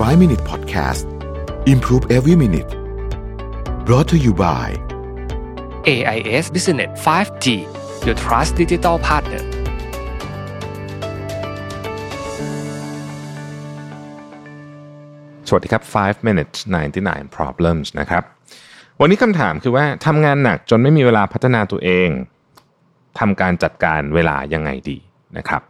5 Minute Podcast Improve Every Minute brought to you by AIS Business 5G Your Trust Digital Partner สวัสดีครับ 5 minutes 99 problems นะครับ วันนี้คำถามคือว่าทำงานหนักจนไม่มีเวลาพัฒนาตัวเองทำการจัดการเวลายังไงดีนะครับ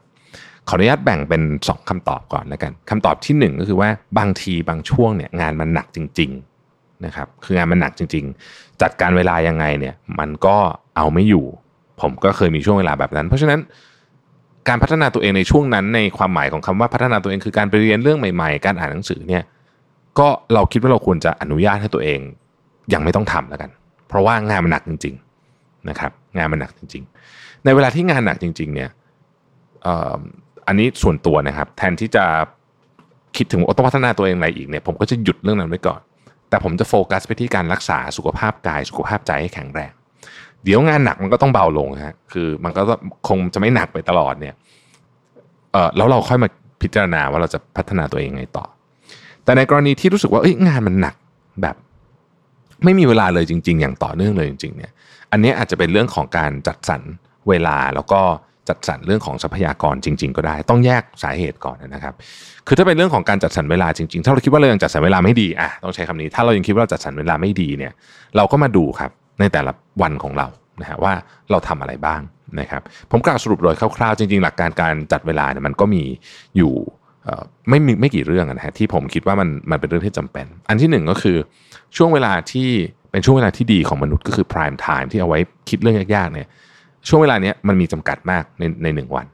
ขออนุญาตแบ่งเป็น 2คำตอบก่อนแล้วกันคำตอบที่ 1 ก็คือว่าบางทีบางช่วงเนี่ยงานมันหนักจริงๆนะครับคืองานมันหนักจริง ๆ จัดการเวลายังไงเนี่ยมันก็เอาไม่อยู่ ผมก็เคยมีช่วงเวลาแบบนั้น เพราะฉะนั้นการพัฒนาตัวเองในช่วงนั้นในความหมายของคำว่าพัฒนาตัวเองคือการไปเรียนเรื่องใหม่ๆ การอ่านหนังสือเนี่ยก็เราคิดว่าเราควรจะอนุญาตให้ตัวเองยังไม่ต้องทำแล้วกัน เพราะว่างานมันหนักจริงๆนะครับงานมันหนักจริง ๆ ในเวลาที่งานหนักจริง ๆเนี่ย อันนี้ส่วนตัวนะครับ แทนที่จะคิดถึงต้องพัฒนาตัวเองอะไรอีกเนี่ยผมก็จะหยุดเรื่องนั้นไว้ก่อน แต่ผมจะโฟกัสไปที่การรักษาสุขภาพกายสุขภาพใจให้แข็งแรง เดี๋ยวงานหนักมันก็ต้องเบาลงฮะคือมันก็คงจะไม่หนักไปตลอดเนี่ยเออแล้วเราค่อยมาพิจารณาว่าเราจะพัฒนาตัวเองไงต่อ แต่ในกรณีที่รู้สึกว่าเอ้ยงานมันหนักแบบ ไม่มีเวลาเลยจริง ๆ อย่างต่อเนื่องเลยจริง ๆ เนี่ย อันนี้อาจจะเป็นเรื่องของการจัดสรรเวลาแล้วก็ จัดสรรเรื่องของทรัพยากรจริง ๆ ก็ได้ ต้องแยกสาเหตุก่อนนะครับ คือถ้าเป็นเรื่องของการจัดสรรเวลาจริงๆ ถ้าเราคิดว่าเรายังจัดสรรเวลาไม่ดีอะต้องใช้คำนี้ ถ้าเรายังคิดว่าเราจัดสรรเวลาไม่ดีเนี่ย เราก็มาดูครับในแต่ละวันของเรานะฮะว่าเราทำอะไรบ้างนะครับผมกล่าวสรุปโดยคร่าวๆ จริง ๆ หลักการการจัดเวลาเนี่ยมันก็มีอยู่ไม่มีไม่กี่เรื่องนะฮะที่ผมคิดว่ามันมันเป็นเรื่องที่จำเป็น อันที่หนึ่งก็คือช่วงเวลาที่เป็นช่วงเวลาที่ดีของมนุษย์ก็คือ prime time ที่เอาไว้คิดเรื่องยากๆเนี่ย ช่วงเวลานี้มันมีจำกัดมากในในหนึ่งวัน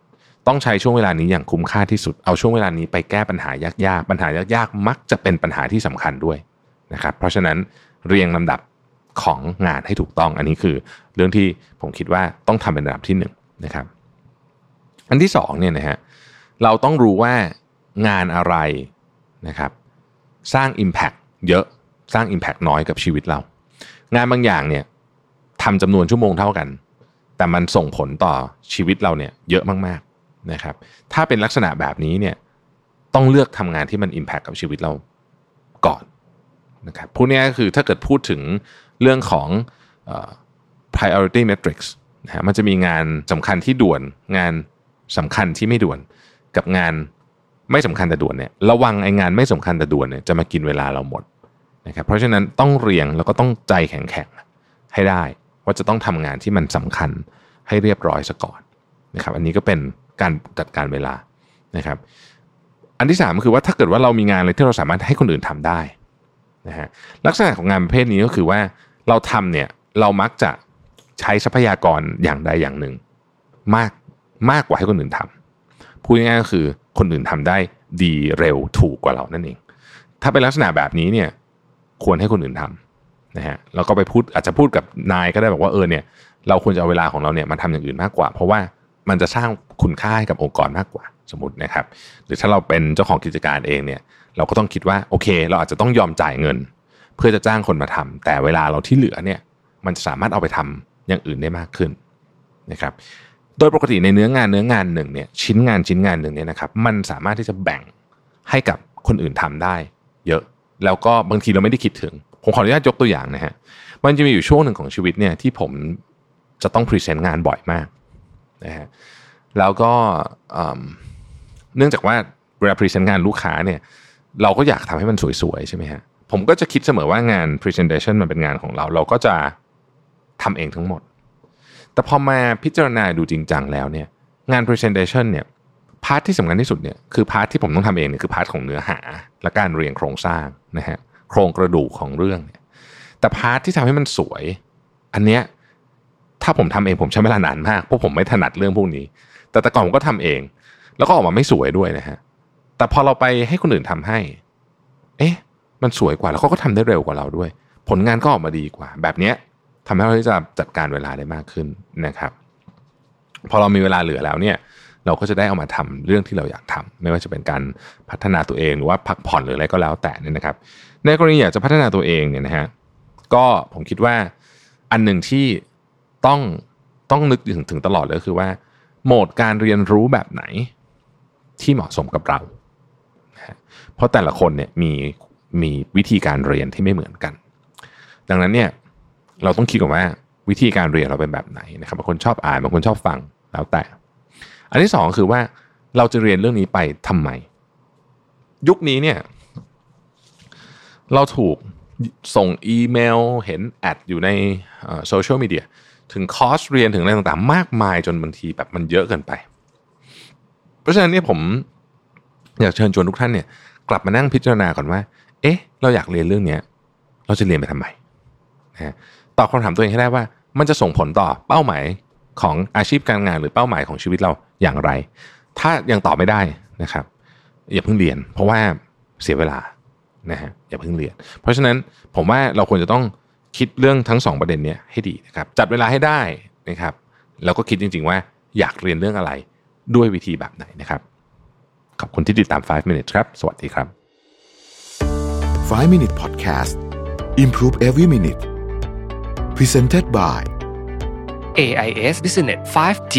ต้องใช้ช่วงเวลานี้อย่างคุ้มค่าที่สุด เอาช่วงเวลานี้ไปแก้ปัญหายากๆ ปัญหายากๆ มักจะเป็นปัญหาที่สำคัญด้วยนะครับ เพราะฉะนั้นเรียงลำดับของงานให้ถูกต้อง อันนี้คือเรื่องที่ผมคิดว่าต้องทำเป็นระดับที่1นนะครับ อันที่2เนี่ยนะฮะเราต้องรู้ว่างานอะไรนะครับ สร้าง Impact เยอะสร้าง Impact น้อยกับชีวิตเรา งานบางอย่างเนี่ยทำจำนวนชั่วโมงเท่ากัน แต่มันส่งผลต่อชีวิตเราเนี่ยเยอะมากๆนะครับ ถ้าเป็นลักษณะแบบนี้เนี่ยต้องเลือกทำงานที่มัน Impact กับชีวิตเราก่อนนะครับพวกนี้ก็คือถ้าเกิดพูดถึงเรื่องของ priority matrix นะฮะมันจะมีงานสำคัญที่ด่วนงานสำคัญที่ไม่ด่วนกับงานไม่สำคัญแต่ด่วนเนี่ยระวังไอ้งานไม่สำคัญแต่ด่วนเนี่ยจะมากินเวลาเราหมดนะครับเพราะฉะนั้นต้องเรียงแล้วก็ต้องใจแข็งๆให้ได้ ว่าจะต้องทำงานที่มันสำคัญให้เรียบร้อยซะก่อนนะครับ อันนี้ก็เป็นการจัดการเวลานะครับ อันที่3คือว่าถ้าเกิดว่าเรามีงานอะไรที่เราสามารถให้คนอื่นทำได้นะฮะลักษณะของงานประเภทนี้ก็คือว่าเราทำเนี่ยเรามักจะใช้ทรัพยากรอย่างใดอย่างหนึ่ง มากมากกว่าให้คนอื่นทำพูดง่ายๆก็คือคนอื่นทำได้ดีเร็วถูกกว่าเรานั่นเอง ถ้าเป็นลักษณะแบบนี้เนี่ยควรให้คนอื่นทำ นะฮะแล้วก็ไปพูดอาจจะพูดกับนายก็ได้บอกว่าเออเนี่ย เราควรจะเอาเวลาของเราเนี่ยมาทำอย่างอื่นมากกว่า เพราะว่ามันจะสร้างคุณค่าให้กับองค์กรมากกว่าสมมตินะครับ หรือถ้าเราเป็นเจ้าของกิจการเองเนี่ย เราก็ต้องคิดว่าโอเค เราอาจจะต้องยอมจ่ายเงิน เพื่อจะจ้างคนมาทำแต่เวลาเราที่เหลือเนี่ย มันจะสามารถเอาไปทำอย่างอื่นได้มากขึ้นนะครับ โดยปกติในเนื้องานเนื้องานหนึ่งเนี่ยชิ้นงานชิ้นงานหนึ่งเนี่ยนะครับ มันสามารถที่จะแบ่งให้กับคนอื่นทำได้ เยอะแล้วก็บางทีเราไม่ได้คิดถึง ผมขออนุญาตยกตัวอย่างนะฮะมันจะมีอยู่ช่วงหนึ่งของชีวิตเนี่ยที่ผมจะต้องพรีเซนต์งานบ่อยมากนะฮะแล้วก็เนื่องจากว่าเวลา present งานลูกค้าเนี่ยเราก็อยากทำให้มันสวยๆใช่ไหมฮะผมก็จะคิดเสมอว่างาน Presentation มันเป็นงานของเรา เราก็จะทำเองทั้งหมด แต่พอมาพิจารณาดูจริงจังแล้วเนี่ยงาน Presentation เนี่ย part ที่สำคัญที่สุดเนี่ยคือ part ที่ผมต้องทำเองเนี่ยคือ part ของเนื้อหาและการเรียงโครงสร้างนะฮะ โครงกระดูกของเรื่องเนี่ยแต่ part ที่ทำให้มันสวย อันเนี้ยถ้าผมทำเองผมใช้เวลานานมากเพราะผมไม่ถนัดเรื่องพวกนี้ แต่แต่ก่อนผมก็ทำเอง แล้วก็ออกมาไม่สวยด้วยนะฮะแต่พอเราไปให้คนอื่นทำให้ เอ๊ะ มันสวยกว่าแล้วเขาก็ทำได้เร็วกว่าเราด้วย ผลงานก็ออกมาดีกว่า แบบเนี้ยทำให้เราจะจัดการเวลาได้มากขึ้นนะครับ พอเรามีเวลาเหลือแล้วเนี่ย เราก็จะได้เอามาทำเรื่องที่เราอยากทำไม่ว่าจะเป็นการพัฒนาตัวเองหรือว่าพักผ่อนหรืออะไรก็แล้วแต่นี่นะครับ ในกรณีอยากจะพัฒนาตัวเองเนี่ยนะฮะก็ผมคิดว่าอันหนึ่งที่ต้องต้องนึกถึงถึงตลอดเลยคือว่า โหมดการเรียนรู้แบบไหนที่เหมาะสมกับเราเพราะแต่ละคนเนี่ยมีมีวิธีการเรียนที่ไม่เหมือนกัน ดังนั้นเนี่ยเราต้องคิดก่อนว่าวิธีการเรียนเราเป็นแบบไหนนะครับบางคนชอบอ่านบางคนชอบฟังแล้วแต่ อันที่สองคือว่าเราจะเรียนเรื่องนี้ไปทำไม ยุคนี้เนี่ยเราถูกส่งอีเมลเห็นแอดอยู่ในโซเชียลมีเดียถึงคอร์สเรียนถึงอะไรต่างๆ มากมายจนบางทีแบบมันเยอะเกินไป เพราะฉะนั้นเนี่ยผมอยากเชิญชวนทุกท่านเนี่ยกลับมานั่งพิจารณาก่อนว่า เอ๊ะ เราอยากเรียนเรื่องนี้เราจะเรียนไปทำไมนะตอบคำถามตัวเองให้ได้ว่า มันจะส่งผลต่อเป้าหมายของอาชีพการงานหรือเป้าหมายของชีวิตเรา อย่างไร ถ้ายังตอบไม่ได้นะครับ อย่าเพิ่งเรียน เพราะว่าเสียเวลานะฮะอย่าเพิ่งเรียน เพราะฉะนั้นผมว่าเราควรจะต้องคิดเรื่องทั้ง 2 ประเด็นนี้ให้ดีนะครับจัดเวลาให้ได้นะครับแล้วก็คิดจริง ๆ ว่าอยากเรียนเรื่องอะไรด้วยวิธีแบบไหนนะครับ ขอบคุณที่ติดตาม 5 minutes ครับ สวัสดีครับ 5 Minute Podcast Improve Every Minute Presented by AIS Business 5G